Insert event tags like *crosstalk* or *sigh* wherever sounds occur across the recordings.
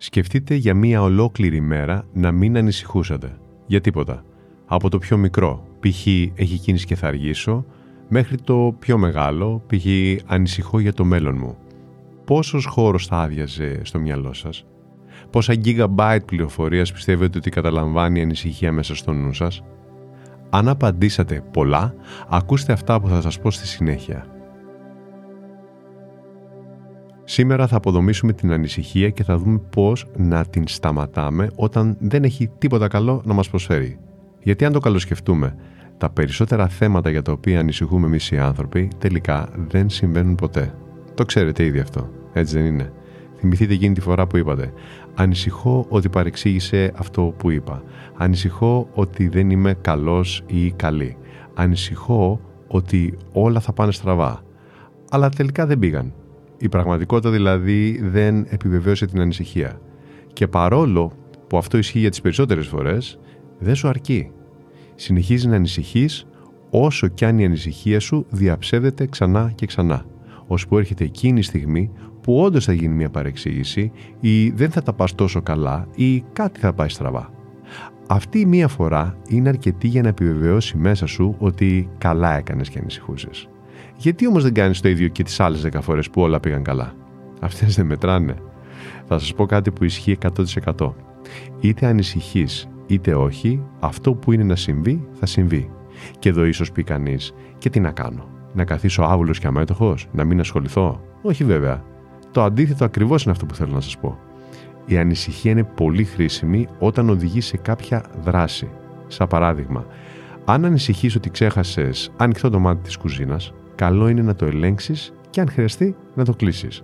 Σκεφτείτε για μία ολόκληρη μέρα να μην ανησυχούσατε. Για τίποτα. Από το πιο μικρό, π.χ. έχει κίνηση και θα αργήσω, μέχρι το πιο μεγάλο, π.χ. ανησυχώ για το μέλλον μου. Πόσος χώρος θα άδειαζε στο μυαλό σας; Πόσα gigabyte πληροφορίας πιστεύετε ότι καταλαμβάνει η ανησυχία μέσα στο νου σας; Αν απαντήσατε πολλά, ακούστε αυτά που θα σας πω στη συνέχεια. Σήμερα θα αποδομήσουμε την ανησυχία και θα δούμε πώς να την σταματάμε όταν δεν έχει τίποτα καλό να μας προσφέρει. Γιατί αν το καλοσκεφτούμε, τα περισσότερα θέματα για τα οποία ανησυχούμε εμείς οι άνθρωποι τελικά δεν συμβαίνουν ποτέ. Το ξέρετε ήδη αυτό, έτσι δεν είναι; Θυμηθείτε εκείνη τη φορά που είπατε «Ανησυχώ ότι παρεξήγησε αυτό που είπα. Ανησυχώ ότι δεν είμαι καλός ή καλή. Ανησυχώ ότι όλα θα πάνε στραβά». Αλλά τελικά δεν πήγαν. Η πραγματικότητα δηλαδή δεν επιβεβαίωσε την ανησυχία. Και παρόλο που αυτό ισχύει για τις περισσότερες φορές, δεν σου αρκεί. Συνεχίζεις να ανησυχείς όσο κι αν η ανησυχία σου διαψεύδεται ξανά και ξανά, ώσπου έρχεται εκείνη η στιγμή που όντως θα γίνει μια παρεξήγηση ή δεν θα τα πας τόσο καλά ή κάτι θα πάει στραβά. Αυτή η μία φορά είναι αρκετή για να επιβεβαιώσει μέσα σου ότι καλά έκανες και ανησυχούσες. Γιατί όμως δεν κάνεις το ίδιο και τις άλλες 10 φορές που όλα πήγαν καλά; Αυτές δεν μετράνε. Θα σας πω κάτι που ισχύει 100%. Είτε ανησυχείς είτε όχι, αυτό που είναι να συμβεί θα συμβεί. Και εδώ ίσως πει κανείς, και τι να κάνω. Να καθίσω άβουλος και αμέτωχος, να μην ασχοληθώ; Όχι βέβαια. Το αντίθετο ακριβώς είναι αυτό που θέλω να σας πω. Η ανησυχία είναι πολύ χρήσιμη όταν οδηγεί σε κάποια δράση. Σαν παράδειγμα, αν ανησυχείς ότι ξέχασες ανοιχτό το μάτι της κουζίνας, καλό είναι να το ελέγξεις και αν χρειαστεί να το κλείσεις.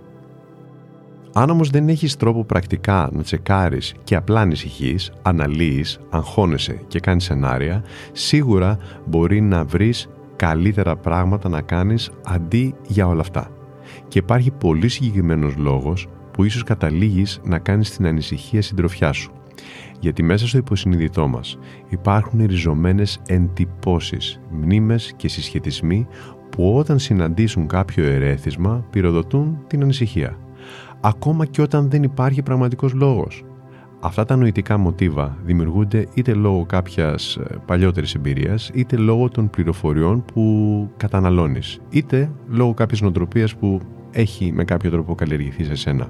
Αν όμως δεν έχεις τρόπο πρακτικά να τσεκάρεις και απλά ανησυχείς, αναλύεις, αγχώνεσαι και κάνεις σενάρια, σίγουρα μπορεί να βρεις καλύτερα πράγματα να κάνεις αντί για όλα αυτά. Και υπάρχει πολύ συγκεκριμένος λόγος που ίσως καταλήγεις να κάνεις την ανησυχία συντροφιά σου. Γιατί μέσα στο υποσυνείδητό μας υπάρχουν ριζωμένες εντυπώσεις, μνήμες και συσχετισμοί που όταν συναντήσουν κάποιο ερέθισμα πυροδοτούν την ανησυχία. Ακόμα και όταν δεν υπάρχει πραγματικός λόγος. Αυτά τα νοητικά μοτίβα δημιουργούνται είτε λόγω κάποιας ε, παλιότερης εμπειρίας, είτε λόγω των πληροφοριών που καταναλώνεις, είτε λόγω κάποιας νοοτροπίας που έχει με κάποιο τρόπο καλλιεργηθεί σε σένα.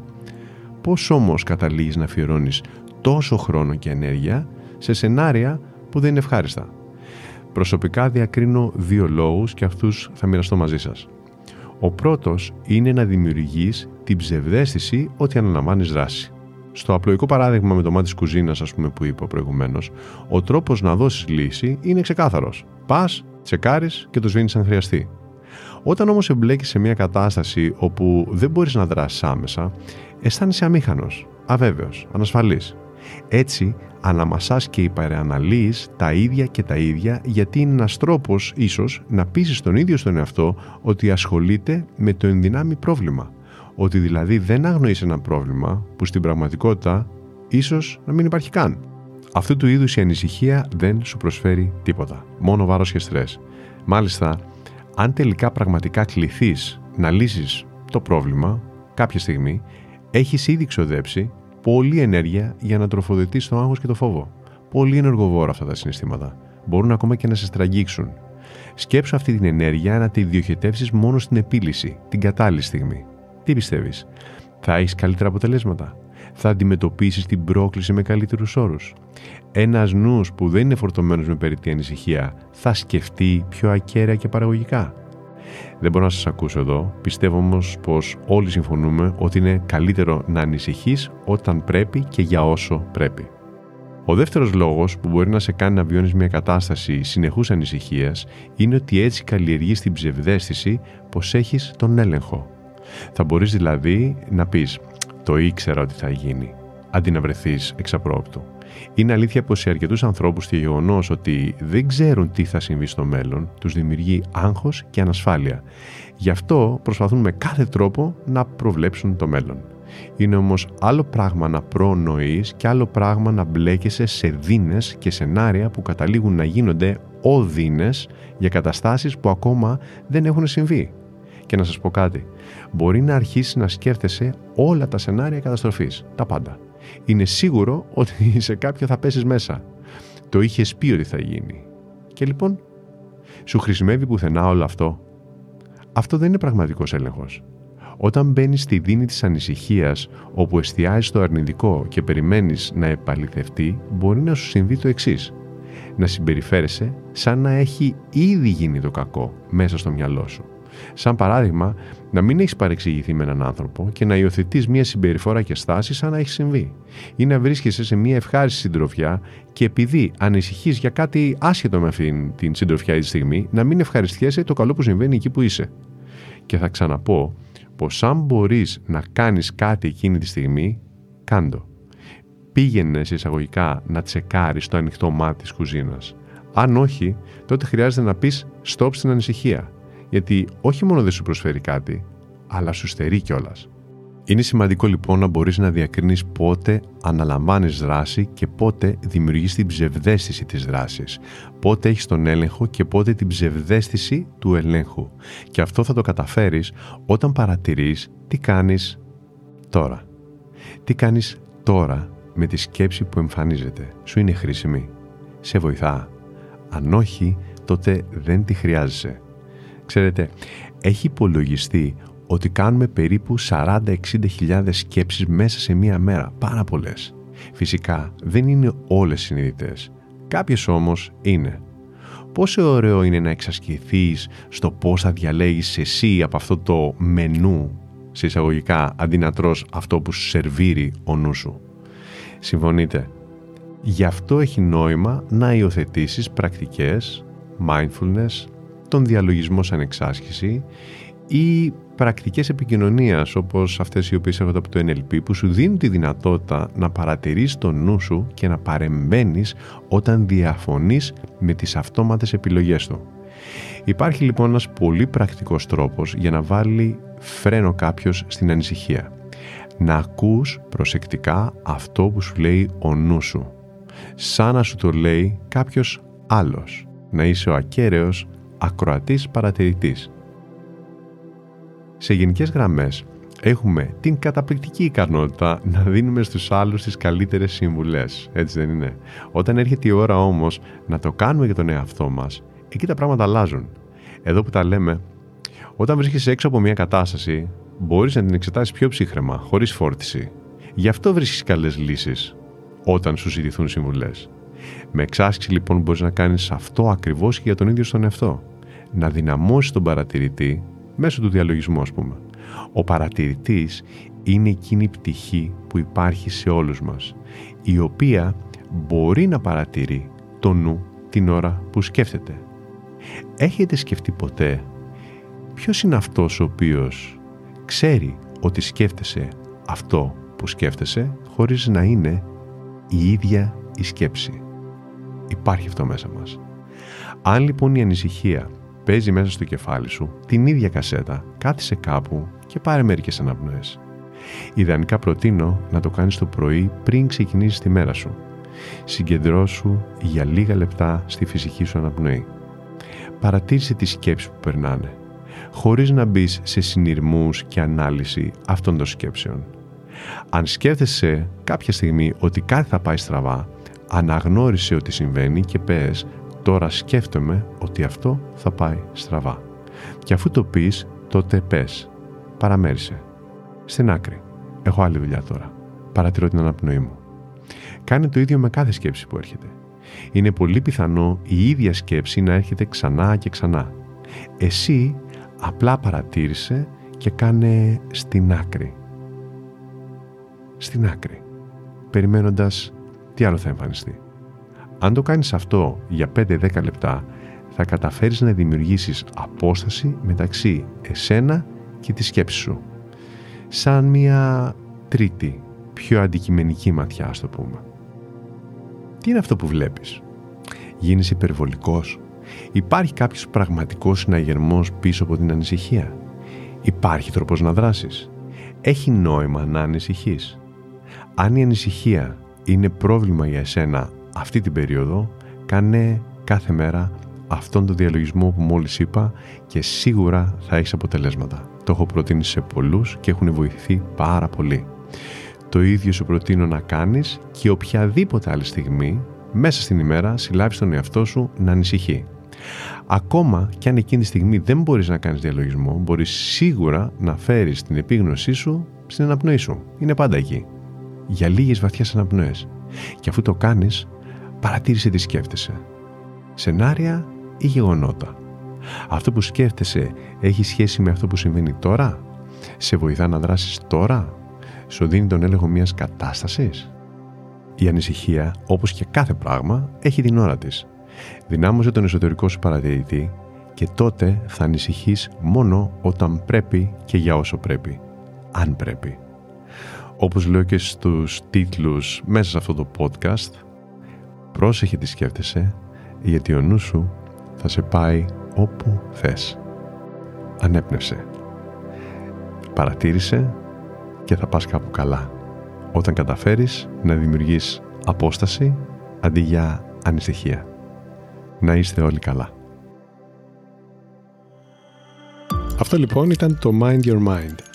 Πώς όμως καταλήγεις να αφιερώνεις τόσο χρόνο και ενέργεια σε σενάρια που δεν είναι ευχάριστα; Προσωπικά διακρίνω δύο λόγους και αυτούς θα μοιραστώ μαζί σας. Ο πρώτος είναι να δημιουργείς την ψευδέστηση ότι αναλαμβάνεις δράση. Στο απλοϊκό παράδειγμα με το μάτι της κουζίνας, ας πούμε, που είπα προηγουμένως, ο τρόπος να δώσεις λύση είναι ξεκάθαρος. Πας, τσεκάρεις και το σβήνεις αν χρειαστεί. Όταν όμως εμπλέκεις σε μια κατάσταση όπου δεν μπορείς να δράσεις άμεσα, αισθάνεσαι αμήχανος, αβέβαιος, ανασφαλής. Έτσι, αναμασάς και υπεραναλύεις τα ίδια και τα ίδια γιατί είναι ένας τρόπος ίσως να πείσεις τον ίδιο στον εαυτό ότι ασχολείται με το ενδυνάμει πρόβλημα. Ότι δηλαδή δεν αγνοείς ένα πρόβλημα που στην πραγματικότητα ίσως να μην υπάρχει καν. Αυτού του είδους η ανησυχία δεν σου προσφέρει τίποτα. Μόνο βάρος και στρες. Μάλιστα, αν τελικά πραγματικά κληθείς να λύσεις το πρόβλημα κάποια στιγμή, έχεις ήδη ξοδέψει πολλή ενέργεια για να τροφοδοτήσει το άγχος και το φόβο. Πολύ ενεργοβόρα αυτά τα συναισθήματα. Μπορούν ακόμα και να σε στραγγίξουν. Σκέψου αυτή την ενέργεια να τη διοχετεύσεις μόνο στην επίλυση, την κατάλληλη στιγμή. Τι πιστεύεις, θα έχεις καλύτερα αποτελέσματα. Θα αντιμετωπίσεις την πρόκληση με καλύτερους όρους. Ένας νους που δεν είναι φορτωμένος με περιττή ανησυχία θα σκεφτεί πιο ακέραια και παραγωγικά. Δεν μπορώ να σας ακούσω εδώ. Πιστεύω όμως πως όλοι συμφωνούμε ότι είναι καλύτερο να ανησυχείς όταν πρέπει και για όσο πρέπει. Ο δεύτερος λόγος που μπορεί να σε κάνει να βιώνεις μια κατάσταση συνεχούς ανησυχίας είναι ότι έτσι καλλιεργείς την ψευδέστηση πως έχεις τον έλεγχο. Θα μπορείς δηλαδή να πεις Το ήξερα ότι θα γίνει, αντί να βρεθείς εξαπρόπτου. Είναι αλήθεια πως σε αρκετούς ανθρώπους το γεγονός ότι δεν ξέρουν τι θα συμβεί στο μέλλον τους δημιουργεί άγχος και ανασφάλεια. Γι' αυτό προσπαθούν με κάθε τρόπο να προβλέψουν το μέλλον. Είναι όμως άλλο πράγμα να προνοείς και άλλο πράγμα να μπλέκεσαι σε δίνες και σενάρια που καταλήγουν να γίνονται οδύνες για καταστάσεις που ακόμα δεν έχουν συμβεί. Και να σας πω κάτι, μπορεί να αρχίσεις να σκέφτεσαι όλα τα σενάρια καταστροφής, τα πάντα. Είναι σίγουρο ότι *laughs* σε κάποιο θα πέσεις μέσα. Το είχες πει ότι θα γίνει. Και λοιπόν, σου χρησιμεύει πουθενά όλο αυτό. Αυτό δεν είναι πραγματικός έλεγχος. Όταν μπαίνεις στη δίνη της ανησυχίας, όπου εστιάζεις στο αρνητικό και περιμένεις να επαληθευτεί, μπορεί να σου συμβεί το εξής. Να συμπεριφέρεσαι σαν να έχει ήδη γίνει το κακό μέσα στο μυαλό σου. Σαν παράδειγμα, να μην έχεις παρεξηγηθεί με έναν άνθρωπο και να υιοθετείς μια συμπεριφορά και στάση σαν να έχει συμβεί. Ή να βρίσκεσαι σε μια ευχάριστη συντροφιά και επειδή ανησυχείς για κάτι άσχετο με αυτήν την συντροφιά τη στιγμή, να μην ευχαριστιέσαι το καλό που συμβαίνει εκεί που είσαι. Και θα ξαναπώ πως αν μπορείς να κάνεις κάτι εκείνη τη στιγμή, κάντο. Πήγαινε σε εισαγωγικά να τσεκάρεις το ανοιχτό μάτι της κουζίνας. Αν όχι, τότε χρειάζεται να πεις stop στην ανησυχία γιατί όχι μόνο δεν σου προσφέρει κάτι, αλλά σου στερεί κιόλας. Είναι σημαντικό λοιπόν να μπορείς να διακρίνεις πότε αναλαμβάνεις δράση και πότε δημιουργείς την ψευδέστηση της δράσης. Πότε έχεις τον έλεγχο και πότε την ψευδέστηση του ελέγχου. Και αυτό θα το καταφέρεις όταν παρατηρείς τι κάνεις τώρα. Τι κάνεις τώρα με τη σκέψη που εμφανίζεται. Σου είναι χρήσιμη. Σε βοηθά. Αν όχι, τότε δεν τη χρειάζεσαι. Ξέρετε, έχει υπολογιστεί ότι κάνουμε περίπου 40-60 χιλιάδες σκέψεις μέσα σε μία μέρα. Πάρα πολλές. Φυσικά δεν είναι όλες συνειδητές. Κάποιες όμως είναι. Πόσο ωραίο είναι να εξασκηθείς στο πώς θα διαλέγεις εσύ από αυτό το μενού σε εισαγωγικά αντί να τρως αυτό που σου σερβίρει ο νου σου. Συμφωνείτε; Γι' αυτό έχει νόημα να υιοθετήσεις πρακτικές mindfulness, τον διαλογισμό σαν εξάσκηση ή πρακτικές επικοινωνίας όπως αυτές οι οποίες έρχονται από το NLP που σου δίνουν τη δυνατότητα να παρατηρείς τον νου σου και να παρεμβαίνεις όταν διαφωνείς με τις αυτόματες επιλογές του. Υπάρχει λοιπόν ένας πολύ πρακτικός τρόπος για να βάλει φρένο κάποιος στην ανησυχία. Να ακούς προσεκτικά αυτό που σου λέει ο νου σου. Σαν να σου το λέει κάποιος άλλος. Να είσαι ο ακέραιος ακροατής παρατηρητής. Σε γενικές γραμμές έχουμε την καταπληκτική ικανότητα να δίνουμε στους άλλους τις καλύτερες συμβουλές, έτσι δεν είναι; Όταν έρχεται η ώρα όμως να το κάνουμε για τον εαυτό μας, εκεί τα πράγματα αλλάζουν. Εδώ που τα λέμε, όταν βρίσκεσαι έξω από μια κατάσταση, μπορείς να την εξετάσεις πιο ψύχρεμα, χωρίς φόρτιση. Γι' αυτό βρίσκεις καλές λύσεις όταν σου ζητηθούν συμβουλές. Με εξάσκηση λοιπόν μπορείς να κάνεις αυτό ακριβώς και για τον ίδιο στον εαυτό. Να δυναμώσεις τον παρατηρητή μέσω του διαλογισμού ας πούμε. Ο παρατηρητής είναι εκείνη η πτυχή που υπάρχει σε όλους μας, η οποία μπορεί να παρατηρεί το νου την ώρα που σκέφτεται. Έχετε σκεφτεί ποτέ ποιος είναι αυτός ο οποίος ξέρει ότι σκέφτεσαι αυτό που σκέφτεσαι χωρίς να είναι η ίδια η σκέψη; Υπάρχει αυτό μέσα μας. Αν λοιπόν η ανησυχία παίζει μέσα στο κεφάλι σου την ίδια κασέτα, κάθισε κάπου και πάρε μερικές αναπνοές. Ιδανικά προτείνω να το κάνεις το πρωί πριν ξεκινήσεις τη μέρα σου. Συγκεντρώσου για λίγα λεπτά στη φυσική σου αναπνοή. Παρατήρησε τις σκέψεις που περνάνε, χωρίς να μπεις σε συνειρμούς και ανάλυση αυτών των σκέψεων. Αν σκέφτεσαι κάποια στιγμή ότι κάτι θα πάει στραβά, αναγνώρισε ότι συμβαίνει και πες «Τώρα σκέφτομαι ότι αυτό θα πάει στραβά». Και αφού το πεις, τότε πες «Παραμέρισε». Στην άκρη. Έχω άλλη δουλειά τώρα. Παρατηρώ την αναπνοή μου. Κάνε το ίδιο με κάθε σκέψη που έρχεται. Είναι πολύ πιθανό η ίδια σκέψη να έρχεται ξανά και ξανά. Εσύ απλά παρατήρησε και κάνε στην άκρη. Στην άκρη. Περιμένοντας τι άλλο θα εμφανιστεί. Αν το κάνεις αυτό για 5-10 λεπτά, θα καταφέρεις να δημιουργήσεις απόσταση μεταξύ εσένα και της σκέψης σου. Σαν μια τρίτη, πιο αντικειμενική ματιά, ας το πούμε. Τι είναι αυτό που βλέπεις; Γίνεις υπερβολικός; Υπάρχει κάποιος πραγματικός συναγερμός πίσω από την ανησυχία; Υπάρχει τρόπος να δράσεις; Έχει νόημα να ανησυχείς; Αν η ανησυχία είναι πρόβλημα για εσένα αυτή την περίοδο, κάνε κάθε μέρα αυτόν τον διαλογισμό που μόλις είπα και σίγουρα θα έχεις αποτελέσματα. Το έχω προτείνει σε πολλούς και έχουν βοηθηθεί πάρα πολύ. Το ίδιο σου προτείνω να κάνεις και οποιαδήποτε άλλη στιγμή μέσα στην ημέρα συλλάβεις τον εαυτό σου να ανησυχεί. Ακόμα και αν εκείνη τη στιγμή δεν μπορείς να κάνεις διαλογισμό, μπορείς σίγουρα να φέρεις την επίγνωσή σου στην αναπνοή σου. Είναι πάντα εκεί. Για λίγες βαθιές αναπνοές. Και αφού το κάνεις, παρατήρησε τι σκέφτεσαι. Σενάρια ή γεγονότα. Αυτό που σκέφτεσαι έχει σχέση με αυτό που συμβαίνει τώρα; Σε βοηθά να δράσεις τώρα; Σου δίνει τον έλεγχο μιας κατάστασης; Η ανησυχία, όπως και κάθε πράγμα, έχει την ώρα της. Δυνάμωσε τον εσωτερικό σου παρατηρητή και τότε θα ανησυχείς μόνο όταν πρέπει και για όσο πρέπει. Αν πρέπει. Όπως λέω και στους τίτλους μέσα σε αυτό το podcast, πρόσεχε τι σκέφτεσαι, γιατί ο νους σου θα σε πάει όπου θες. Ανέπνευσε. Παρατήρησε και θα πας κάπου καλά. Όταν καταφέρεις να δημιουργείς απόσταση αντί για ανησυχία. Να είστε όλοι καλά. Αυτό λοιπόν ήταν το Mind Your Mind.